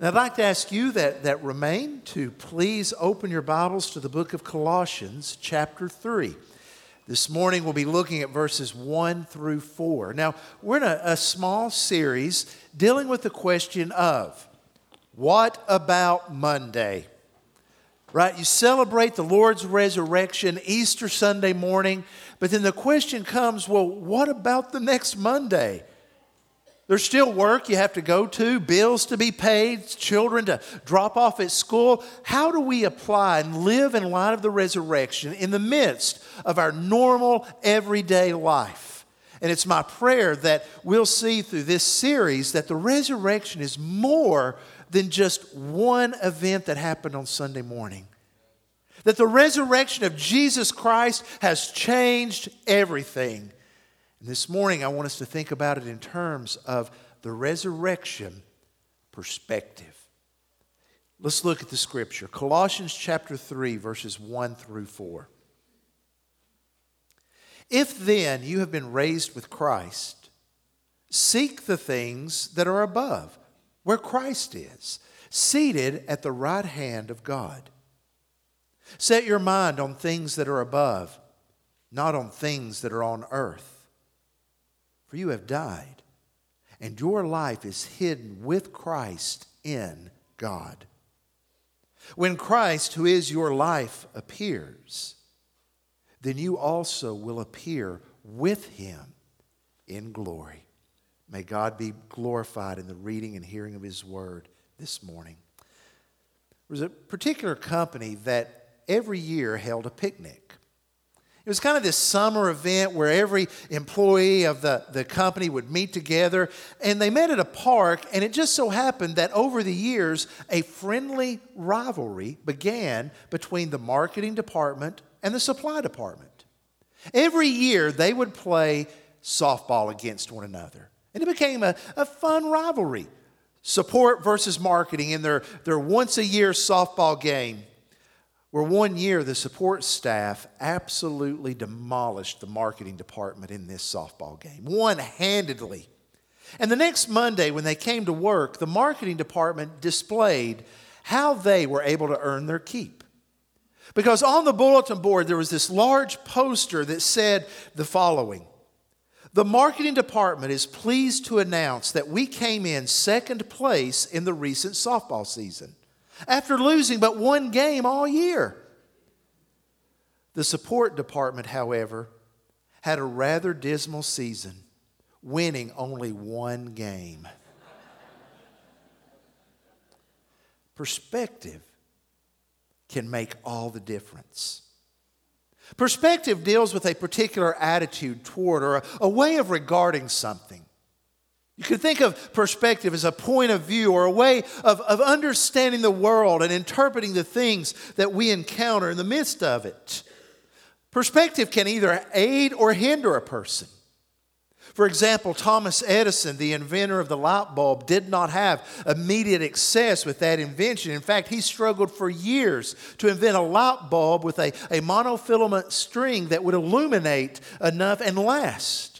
And I'd like to ask you that, that remain to please open your Bibles to the book of Colossians, chapter 3. This morning we'll be looking at verses 1 through 4. Now, we're in a, a small series dealing with the question of what about Monday? Right? You celebrate the Lord's resurrection Easter Sunday morning, but then the question comes well, what about the next Monday? There's still work you have to go to, bills to be paid, children to drop off at school. How do we apply and live in light of the resurrection in the midst of our normal everyday life? And it's my prayer that we'll see through this series that the resurrection is more than just one event that happened on Sunday morning. That the resurrection of Jesus Christ has changed everything. And this morning, I want us to think about it in terms of the resurrection perspective. Let's look at the scripture Colossians chapter 3, verses 1 through 4. If then you have been raised with Christ, seek the things that are above where Christ is, seated at the right hand of God. Set your mind on things that are above, not on things that are on earth. For you have died, and your life is hidden with Christ in God. When Christ, who is your life, appears, then you also will appear with him in glory. May God be glorified in the reading and hearing of His word this morning. There was a particular company that every year held a picnic. It was kind of this summer event where every employee of the, the company would meet together, and they met at a park. And it just so happened that over the years, a friendly rivalry began between the marketing department and the supply department. Every year, they would play softball against one another. And it became a, a fun rivalry. Support versus marketing in their, their once a year softball game, where one year the support staff absolutely demolished the marketing department in this softball game, one handedly. And the next Monday, when they came to work, the marketing department displayed how they were able to earn their keep. Because on the bulletin board, there was this large poster that said the following the marketing department is pleased to announce that we came in second place in the recent softball season after losing but one game all year. The support department, however, had a rather dismal season, winning only one game. Perspective can make all the difference. Perspective deals with a particular attitude toward or a, a, way of regarding something. You could think of perspective as a point of view or a way of, of understanding the world and interpreting the things that we encounter in the midst of it. Perspective can either aid or hinder a person. For example, Thomas Edison, the inventor of the light bulb, did not have immediate success with that invention. In fact, he struggled for years to invent a light bulb with a, a monofilament string that would illuminate enough and last.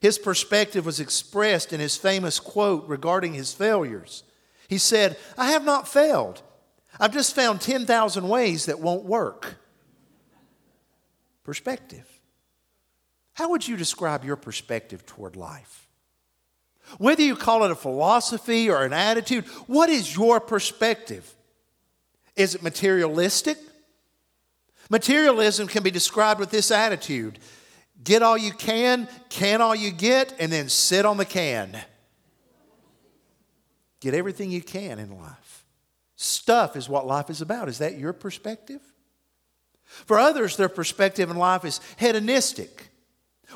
His perspective was expressed in his famous quote regarding his failures. He said, I have not failed. I've just found 10,000 ways that won't work. Perspective. How would you describe your perspective toward life? Whether you call it a philosophy or an attitude, what is your perspective? Is it materialistic? Materialism can be described with this attitude get all you can, can all you get, and then sit on the can. Get everything you can in life. Stuff is what life is about. Is that your perspective? For others, their perspective in life is hedonistic.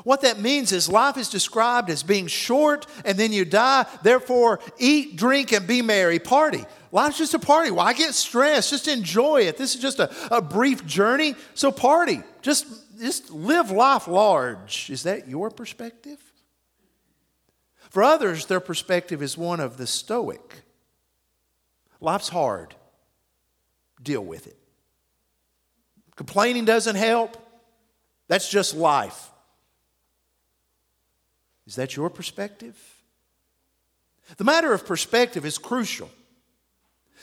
What that means is life is described as being short and then you die. Therefore, eat, drink, and be merry. Party. Life's just a party. Why get stressed? Just enjoy it. This is just a, a brief journey. So, party. Just, just live life large. Is that your perspective? For others, their perspective is one of the stoic. Life's hard. Deal with it. Complaining doesn't help. That's just life. Is that your perspective? The matter of perspective is crucial.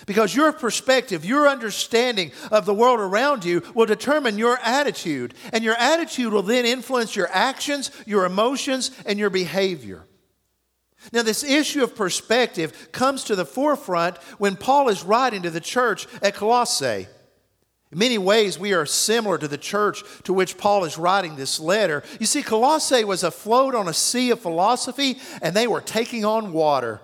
Because your perspective, your understanding of the world around you will determine your attitude. And your attitude will then influence your actions, your emotions, and your behavior. Now, this issue of perspective comes to the forefront when Paul is writing to the church at Colossae. In many ways, we are similar to the church to which Paul is writing this letter. You see, Colossae was afloat on a sea of philosophy, and they were taking on water.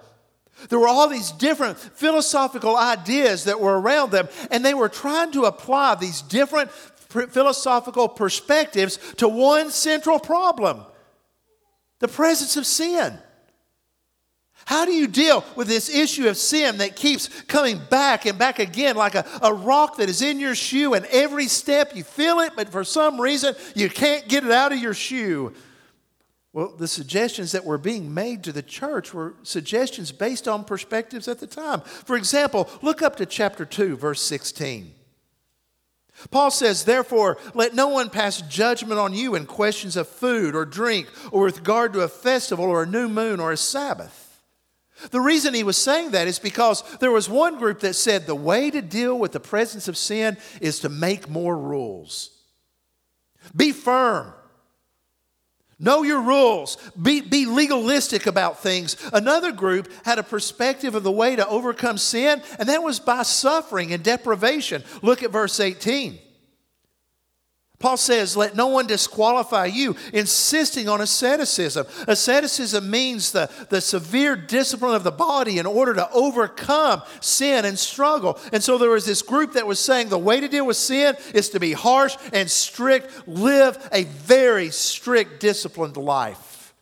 There were all these different philosophical ideas that were around them, and they were trying to apply these different philosophical perspectives to one central problem the presence of sin. How do you deal with this issue of sin that keeps coming back and back again like a, a rock that is in your shoe, and every step you feel it, but for some reason you can't get it out of your shoe? Well, the suggestions that were being made to the church were suggestions based on perspectives at the time. For example, look up to chapter 2, verse 16. Paul says, Therefore, let no one pass judgment on you in questions of food or drink, or with regard to a festival or a new moon or a Sabbath. The reason he was saying that is because there was one group that said the way to deal with the presence of sin is to make more rules. Be firm. Know your rules. Be, be legalistic about things. Another group had a perspective of the way to overcome sin, and that was by suffering and deprivation. Look at verse 18. Paul says, Let no one disqualify you, insisting on asceticism. Asceticism means the, the severe discipline of the body in order to overcome sin and struggle. And so there was this group that was saying the way to deal with sin is to be harsh and strict, live a very strict, disciplined life.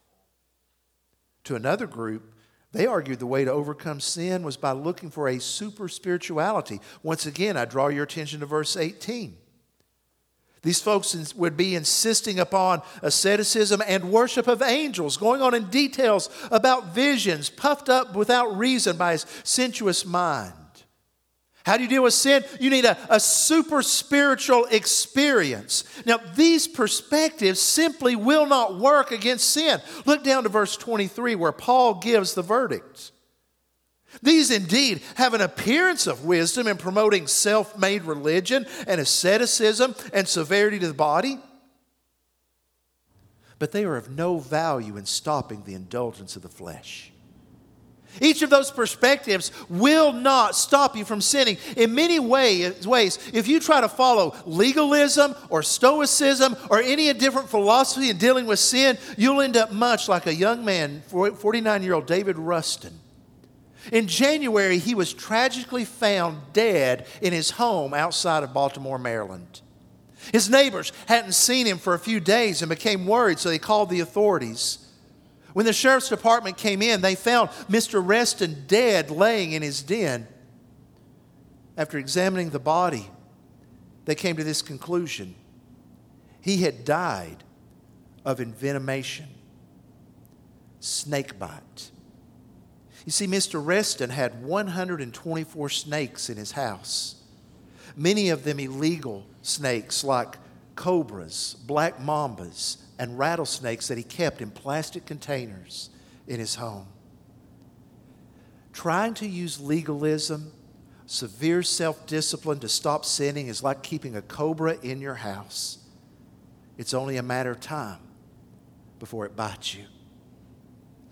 To another group, they argued the way to overcome sin was by looking for a super spirituality. Once again, I draw your attention to verse 18. These folks would be insisting upon asceticism and worship of angels, going on in details about visions, puffed up without reason by his sensuous mind. How do you deal with sin? You need a, a super spiritual experience. Now, these perspectives simply will not work against sin. Look down to verse 23 where Paul gives the verdict. These indeed have an appearance of wisdom in promoting self made religion and asceticism and severity to the body, but they are of no value in stopping the indulgence of the flesh. Each of those perspectives will not stop you from sinning. In many ways, if you try to follow legalism or stoicism or any different philosophy in dealing with sin, you'll end up much like a young man, 49 year old David Riston in January, he was tragically found dead in his home outside of Baltimore, Maryland. His neighbors hadn't seen him for a few days and became worried, so they called the authorities. When the sheriff's department came in, they found Mr. Riston dead laying in his den. After examining the body, they came to this conclusion he had died of envenomation, snake bite. You see, Mr. Riston had 124 snakes in his house, many of them illegal snakes like cobras, black mambas, and rattlesnakes that he kept in plastic containers in his home. Trying to use legalism, severe self discipline to stop sinning is like keeping a cobra in your house. It's only a matter of time before it bites you.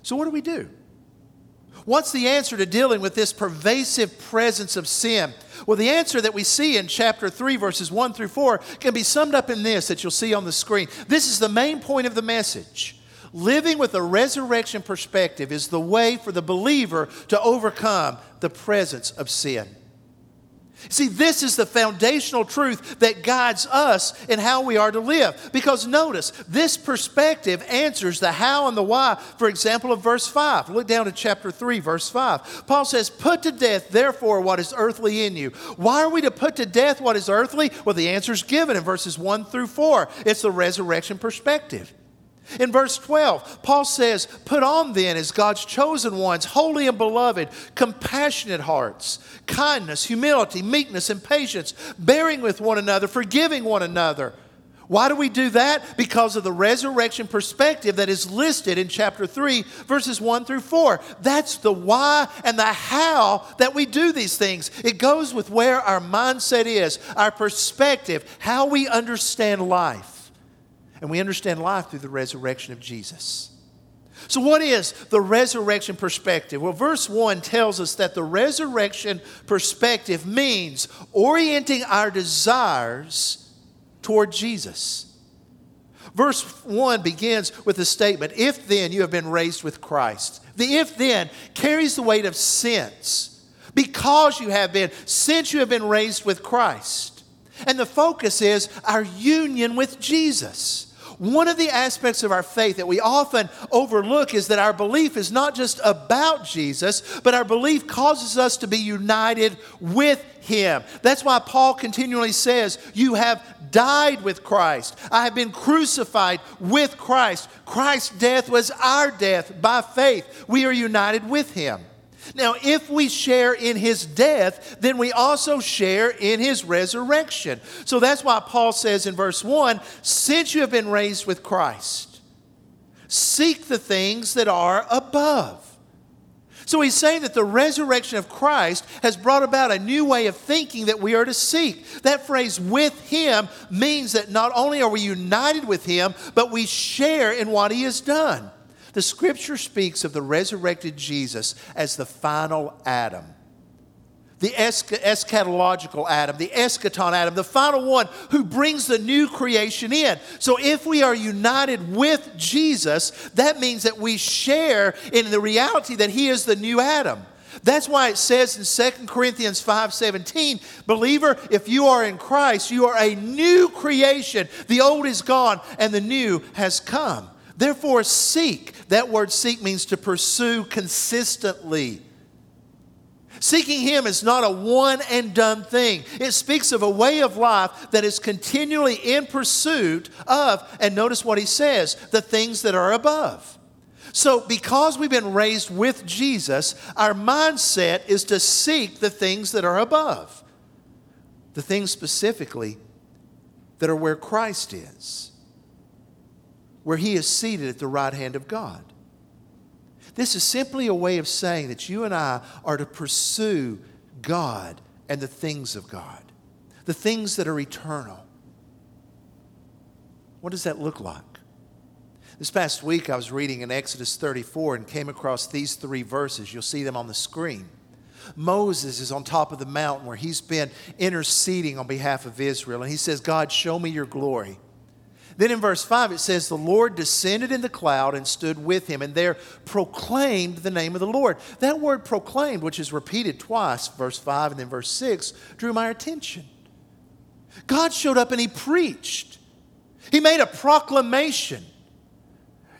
So, what do we do? What's the answer to dealing with this pervasive presence of sin? Well, the answer that we see in chapter 3, verses 1 through 4, can be summed up in this that you'll see on the screen. This is the main point of the message. Living with a resurrection perspective is the way for the believer to overcome the presence of sin. See, this is the foundational truth that guides us in how we are to live. Because notice, this perspective answers the how and the why, for example, of verse 5. Look down to chapter 3, verse 5. Paul says, Put to death, therefore, what is earthly in you. Why are we to put to death what is earthly? Well, the answer is given in verses 1 through 4. It's the resurrection perspective. In verse 12, Paul says, Put on then as God's chosen ones, holy and beloved, compassionate hearts, kindness, humility, meekness, and patience, bearing with one another, forgiving one another. Why do we do that? Because of the resurrection perspective that is listed in chapter 3, verses 1 through 4. That's the why and the how that we do these things. It goes with where our mindset is, our perspective, how we understand life. And we understand life through the resurrection of Jesus. So, what is the resurrection perspective? Well, verse 1 tells us that the resurrection perspective means orienting our desires toward Jesus. Verse 1 begins with the statement If then you have been raised with Christ. The if then carries the weight of sense because you have been, since you have been raised with Christ. And the focus is our union with Jesus. One of the aspects of our faith that we often overlook is that our belief is not just about Jesus, but our belief causes us to be united with Him. That's why Paul continually says, You have died with Christ. I have been crucified with Christ. Christ's death was our death by faith. We are united with Him. Now, if we share in his death, then we also share in his resurrection. So that's why Paul says in verse 1 since you have been raised with Christ, seek the things that are above. So he's saying that the resurrection of Christ has brought about a new way of thinking that we are to seek. That phrase, with him, means that not only are we united with him, but we share in what he has done. The scripture speaks of the resurrected Jesus as the final Adam. The eschatological Adam, the eschaton Adam, the final one who brings the new creation in. So, if we are united with Jesus, that means that we share in the reality that He is the new Adam. That's why it says in 2 Corinthians 5:17, believer, if you are in Christ, you are a new creation. The old is gone and the new has come. Therefore, seek. That word seek means to pursue consistently. Seeking Him is not a one and done thing. It speaks of a way of life that is continually in pursuit of, and notice what He says, the things that are above. So, because we've been raised with Jesus, our mindset is to seek the things that are above, the things specifically that are where Christ is where he is seated at the right hand of God. This is simply a way of saying that you and I are to pursue God and the things of God, the things that are eternal. What does that look like? This past week, I was reading in Exodus 34 and came across these three verses. You'll see them on the screen. Moses is on top of the mountain where he's been interceding on behalf of Israel, and he says, God, show me your glory. Then in verse 5, it says, The Lord descended in the cloud and stood with him, and there proclaimed the name of the Lord. That word proclaimed, which is repeated twice, verse 5 and then verse 6, drew my attention. God showed up and he preached, he made a proclamation.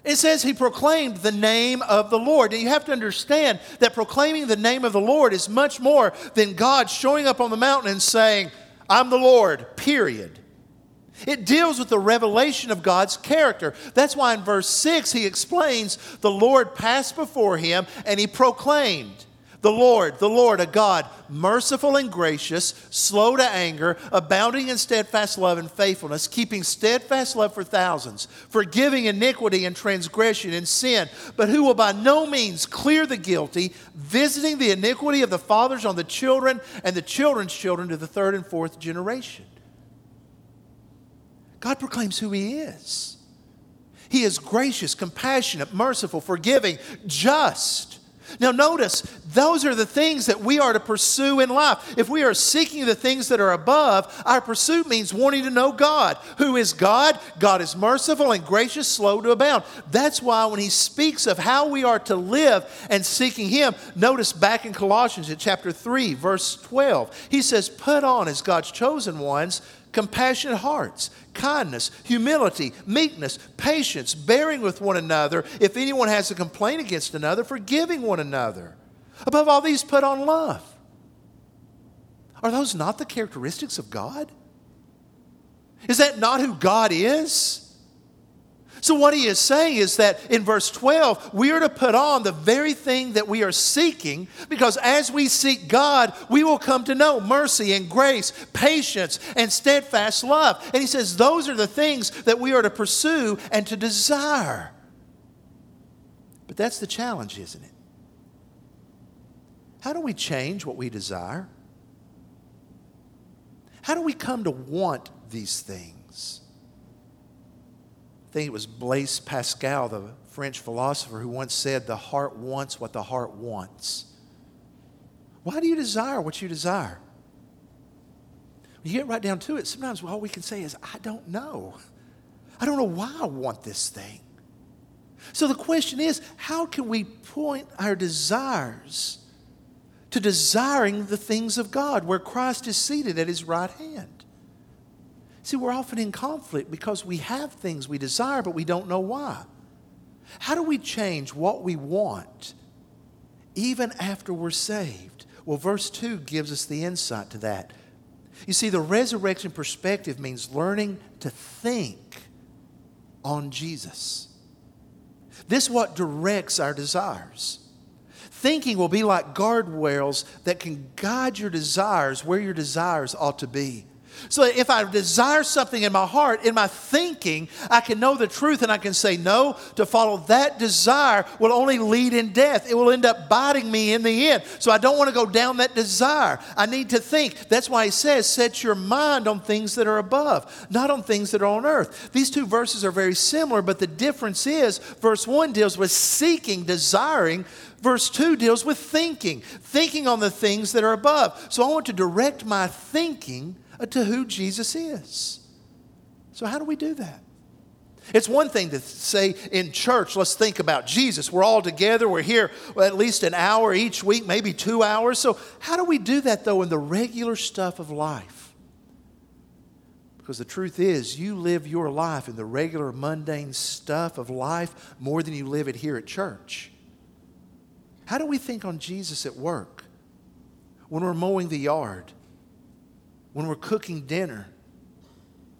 It says he proclaimed the name of the Lord. And you have to understand that proclaiming the name of the Lord is much more than God showing up on the mountain and saying, I'm the Lord, period. It deals with the revelation of God's character. That's why in verse 6 he explains the Lord passed before him and he proclaimed, The Lord, the Lord, a God merciful and gracious, slow to anger, abounding in steadfast love and faithfulness, keeping steadfast love for thousands, forgiving iniquity and transgression and sin, but who will by no means clear the guilty, visiting the iniquity of the fathers on the children and the children's children to the third and fourth generation. God proclaims who He is. He is gracious, compassionate, merciful, forgiving, just. Now, notice, those are the things that we are to pursue in life. If we are seeking the things that are above, our pursuit means wanting to know God. Who is God? God is merciful and gracious, slow to abound. That's why when he speaks of how we are to live and seeking him, notice back in Colossians in chapter 3, verse 12, he says, Put on as God's chosen ones compassionate hearts, kindness, humility, meekness, patience, bearing with one another. If anyone has a complaint against another, forgiving one another. Above all these, put on love. Are those not the characteristics of God? Is that not who God is? So, what he is saying is that in verse 12, we are to put on the very thing that we are seeking because as we seek God, we will come to know mercy and grace, patience and steadfast love. And he says those are the things that we are to pursue and to desire. But that's the challenge, isn't it? How do we change what we desire? How do we come to want these things? I think it was Blaise Pascal, the French philosopher, who once said, The heart wants what the heart wants. Why do you desire what you desire? When you get right down to it, sometimes all we can say is, I don't know. I don't know why I want this thing. So the question is, how can we point our desires to desiring the things of God where Christ is seated at his right hand? See, we're often in conflict because we have things we desire, but we don't know why. How do we change what we want even after we're saved? Well, verse 2 gives us the insight to that. You see, the resurrection perspective means learning to think on Jesus. This is what directs our desires. Thinking will be like guardrails that can guide your desires where your desires ought to be. So if I desire something in my heart, in my thinking, I can know the truth and I can say no. To follow that desire will only lead in death. It will end up biting me in the end. So I don't want to go down that desire. I need to think. That's why he says, set your mind on things that are above, not on things that are on earth. These two verses are very similar, but the difference is verse 1 deals with seeking, desiring. Verse 2 deals with thinking, thinking on the things that are above. So I want to direct my thinking Uh, to who Jesus is. So, how do we do that? It's one thing to say in church, let's think about Jesus. We're all together, we're here at least an hour each week, maybe two hours. So, how do we do that though in the regular stuff of life? Because the truth is, you live your life in the regular, mundane stuff of life more than you live it here at church. How do we think on Jesus at work? When we're mowing the yard, when we're cooking dinner,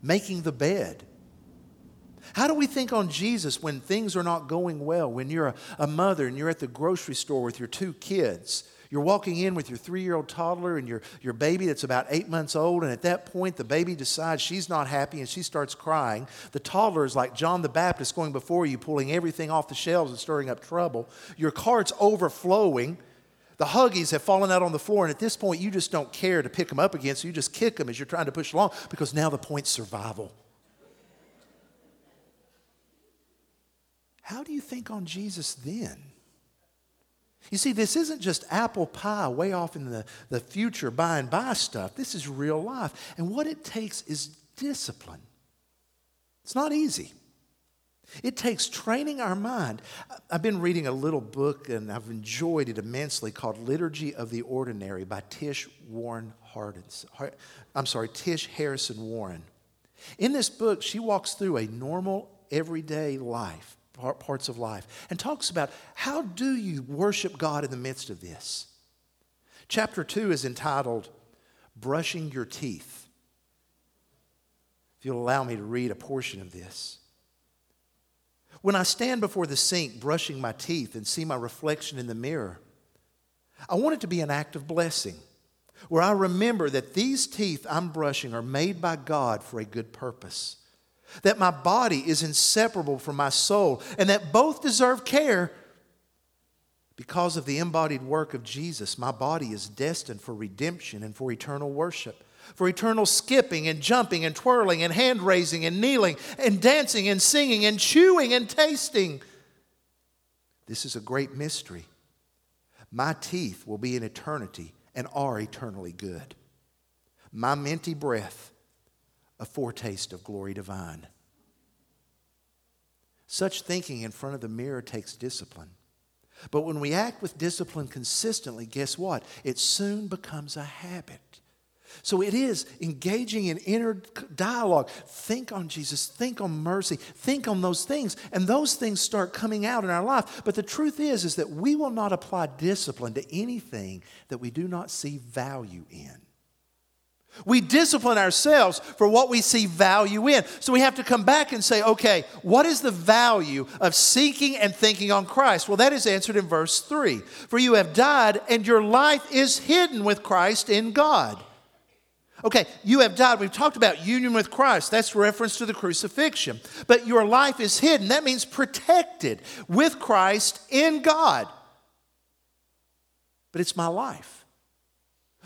making the bed? How do we think on Jesus when things are not going well? When you're a, a mother and you're at the grocery store with your two kids, you're walking in with your three year old toddler and your, your baby that's about eight months old, and at that point, the baby decides she's not happy and she starts crying. The toddler is like John the Baptist going before you, pulling everything off the shelves and stirring up trouble. Your cart's overflowing. The Huggies have fallen out on the floor, and at this point, you just don't care to pick them up again, so you just kick them as you're trying to push along because now the point's survival. How do you think on Jesus then? You see, this isn't just apple pie way off in the, the future, by and by stuff. This is real life. And what it takes is discipline. It's not easy. It takes training our mind. I've been reading a little book and I've enjoyed it immensely called Liturgy of the Ordinary by Tish Warren Hardin. I'm sorry, Tish Harrison Warren. In this book, she walks through a normal, everyday life, parts of life, and talks about how do you worship God in the midst of this. Chapter 2 is entitled Brushing Your Teeth. If you'll allow me to read a portion of this. When I stand before the sink brushing my teeth and see my reflection in the mirror, I want it to be an act of blessing where I remember that these teeth I'm brushing are made by God for a good purpose, that my body is inseparable from my soul, and that both deserve care. Because of the embodied work of Jesus, my body is destined for redemption and for eternal worship for eternal skipping and jumping and twirling and hand raising and kneeling and dancing and singing and chewing and tasting. This is a great mystery. My teeth will be in eternity and are eternally good. My minty breath, a foretaste of glory divine. Such thinking in front of the mirror takes discipline. But when we act with discipline consistently, guess what? It soon becomes a habit. So it is engaging in inner dialogue. Think on Jesus, think on mercy, think on those things, and those things start coming out in our life. But the truth is is that we will not apply discipline to anything that we do not see value in. We discipline ourselves for what we see value in. So we have to come back and say, okay, what is the value of seeking and thinking on Christ? Well, that is answered in verse 3. For you have died, and your life is hidden with Christ in God. Okay, you have died. We've talked about union with Christ. That's reference to the crucifixion. But your life is hidden. That means protected with Christ in God. But it's my life.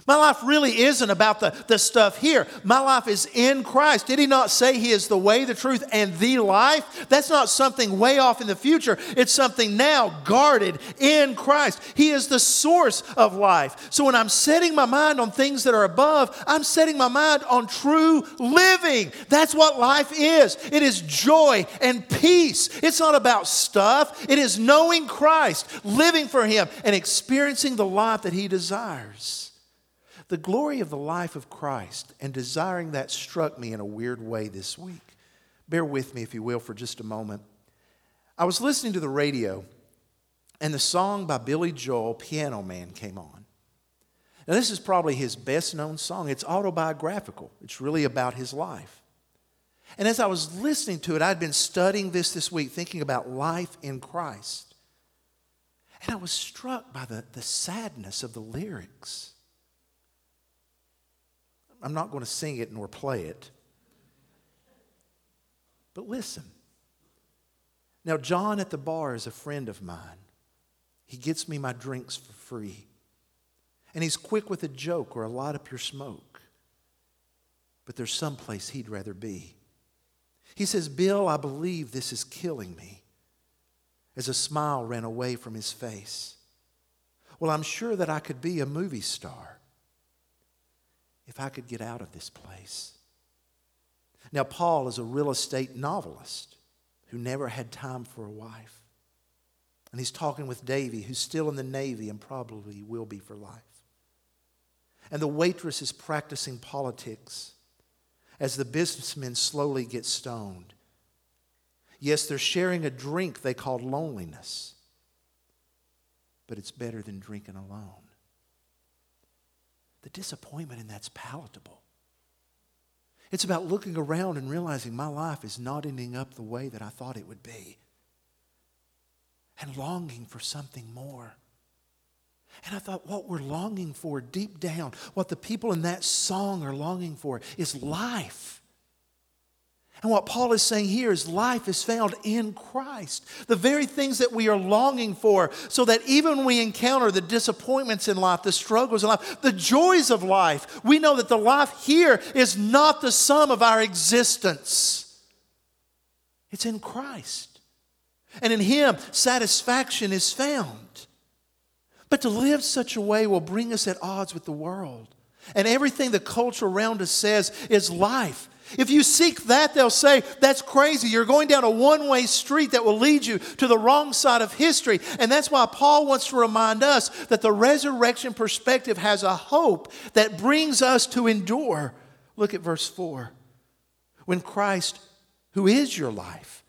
My life really isn't about the, the stuff here. My life is in Christ. Did he not say he is the way, the truth, and the life? That's not something way off in the future. It's something now guarded in Christ. He is the source of life. So when I'm setting my mind on things that are above, I'm setting my mind on true living. That's what life is. It is joy and peace. It's not about stuff, it is knowing Christ, living for him, and experiencing the life that he desires. The glory of the life of Christ and desiring that struck me in a weird way this week. Bear with me, if you will, for just a moment. I was listening to the radio, and the song by Billy Joel, Piano Man, came on. Now, this is probably his best known song. It's autobiographical, it's really about his life. And as I was listening to it, I'd been studying this this week, thinking about life in Christ. And I was struck by the, the sadness of the lyrics. I'm not going to sing it nor play it. But listen. Now, John at the bar is a friend of mine. He gets me my drinks for free. And he's quick with a joke or a light up your smoke. But there's some place he'd rather be. He says, Bill, I believe this is killing me. As a smile ran away from his face. Well, I'm sure that I could be a movie star if I could get out of this place. Now, Paul is a real estate novelist who never had time for a wife. And he's talking with Davy, who's still in the Navy and probably will be for life. And the waitress is practicing politics as the businessmen slowly get stoned. Yes, they're sharing a drink they call loneliness, but it's better than drinking alone the disappointment in that's palatable. It's about looking around and realizing my life is not ending up the way that I thought it would be. And longing for something more. And I thought, what we're longing for deep down, what the people in that song are longing for, is life. And what Paul is saying here is life is found in Christ. The very things that we are longing for, so that even when we encounter the disappointments in life, the struggles in life, the joys of life, we know that the life here is not the sum of our existence. It's in Christ. And in Him, satisfaction is found. But to live such a way will bring us at odds with the world. And everything the culture around us says is life if you seek that, they'll say, That's crazy. You're going down a one way street that will lead you to the wrong side of history. And that's why Paul wants to remind us that the resurrection perspective has a hope that brings us to endure. Look at verse 4. When Christ, who is your life,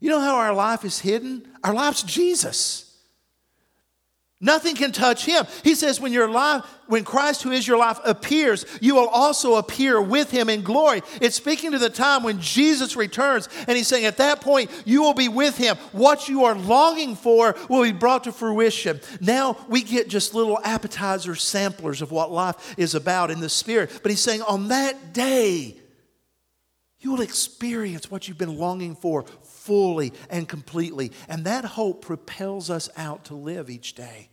you know how our life is hidden? Our life's Jesus. Nothing can touch him. He says, when your life, when Christ, who is your life, appears, you will also appear with him in glory. It's speaking to the time when Jesus returns, and he's saying, at that point, you will be with him. What you are longing for will be brought to fruition. Now we get just little appetizer samplers of what life is about in the spirit. But he's saying, on that day, you will experience what you've been longing for fully and completely. And that hope propels us out to live each day.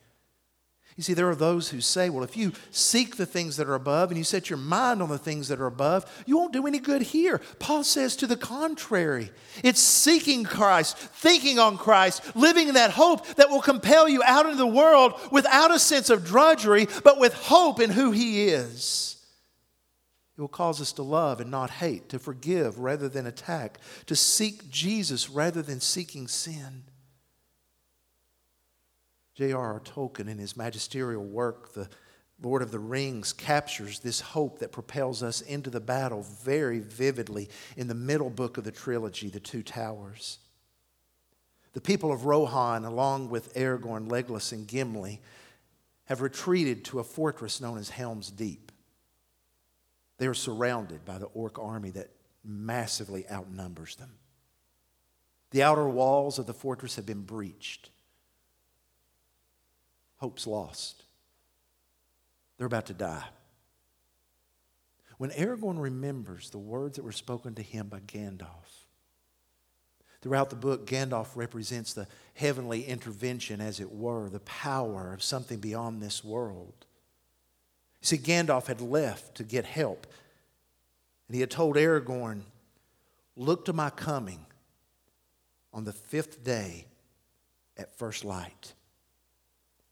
You see, there are those who say, well, if you seek the things that are above and you set your mind on the things that are above, you won't do any good here. Paul says to the contrary. It's seeking Christ, thinking on Christ, living in that hope that will compel you out into the world without a sense of drudgery, but with hope in who He is. It will cause us to love and not hate, to forgive rather than attack, to seek Jesus rather than seeking sin. J.R.R. Tolkien, in his magisterial work, The Lord of the Rings, captures this hope that propels us into the battle very vividly in the middle book of the trilogy, The Two Towers. The people of Rohan, along with Aragorn, Legolas, and Gimli, have retreated to a fortress known as Helm's Deep. They are surrounded by the orc army that massively outnumbers them. The outer walls of the fortress have been breached. Hope's lost. They're about to die. When Aragorn remembers the words that were spoken to him by Gandalf, throughout the book, Gandalf represents the heavenly intervention, as it were, the power of something beyond this world. See, Gandalf had left to get help. And he had told Aragorn, Look to my coming on the fifth day at first light.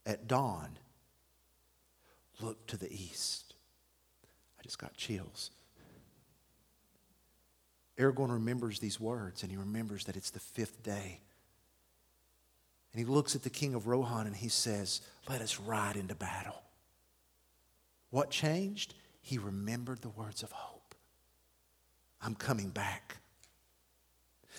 At dawn, look to the east. I just got chills. Aragorn remembers these words and he remembers that it's the fifth day. And he looks at the king of Rohan and he says, Let us ride into battle. What changed? He remembered the words of hope. I'm coming back.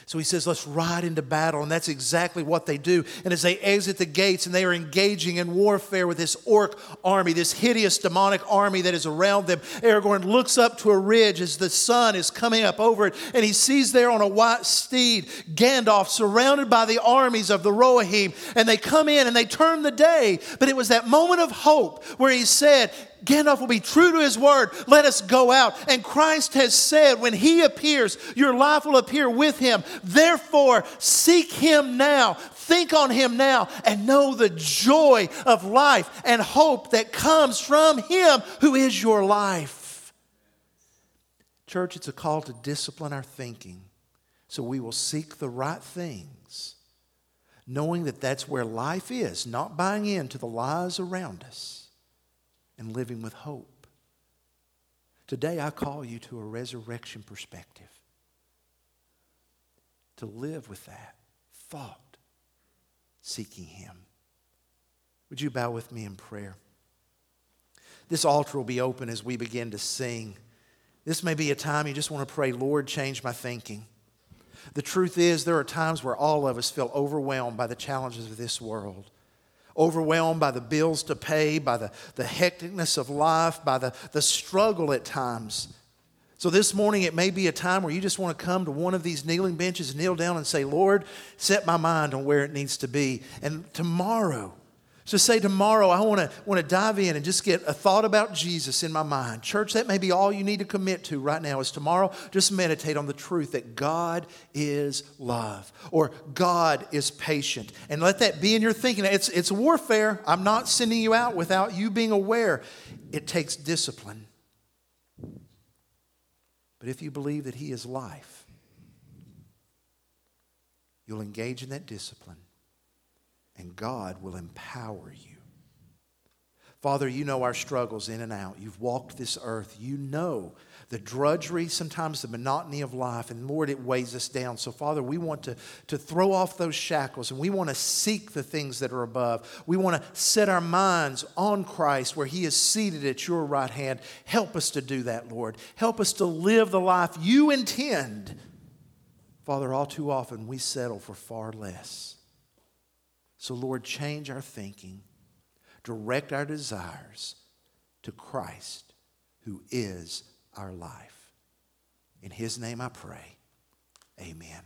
So he says, let's ride into battle. And that's exactly what they do. And as they exit the gates and they are engaging in warfare with this orc army, this hideous demonic army that is around them, Aragorn looks up to a ridge as the sun is coming up over it. And he sees there on a white steed Gandalf surrounded by the armies of the Rohirrim. And they come in and they turn the day. But it was that moment of hope where he said, Gandalf will be true to his word. Let us go out. And Christ has said, when he appears, your life will appear with him. Therefore, seek him now. Think on him now and know the joy of life and hope that comes from him who is your life. Church, it's a call to discipline our thinking so we will seek the right things, knowing that that's where life is, not buying into the lies around us and living with hope. Today, I call you to a resurrection perspective. To live with that thought, seeking Him. Would you bow with me in prayer? This altar will be open as we begin to sing. This may be a time you just want to pray, Lord, change my thinking. The truth is, there are times where all of us feel overwhelmed by the challenges of this world overwhelmed by the bills to pay, by the, the hecticness of life, by the, the struggle at times. So, this morning, it may be a time where you just want to come to one of these kneeling benches, kneel down, and say, Lord, set my mind on where it needs to be. And tomorrow, so say tomorrow, I want to, want to dive in and just get a thought about Jesus in my mind. Church, that may be all you need to commit to right now is tomorrow, just meditate on the truth that God is love or God is patient. And let that be in your thinking. It's, it's warfare. I'm not sending you out without you being aware. It takes discipline. But if you believe that He is life, you'll engage in that discipline and God will empower you. Father, you know our struggles in and out. You've walked this earth. You know the drudgery, sometimes the monotony of life, and Lord, it weighs us down. So, Father, we want to, to throw off those shackles and we want to seek the things that are above. We want to set our minds on Christ where He is seated at your right hand. Help us to do that, Lord. Help us to live the life you intend. Father, all too often we settle for far less. So, Lord, change our thinking, direct our desires to Christ, who is our life. In His name I pray. Amen.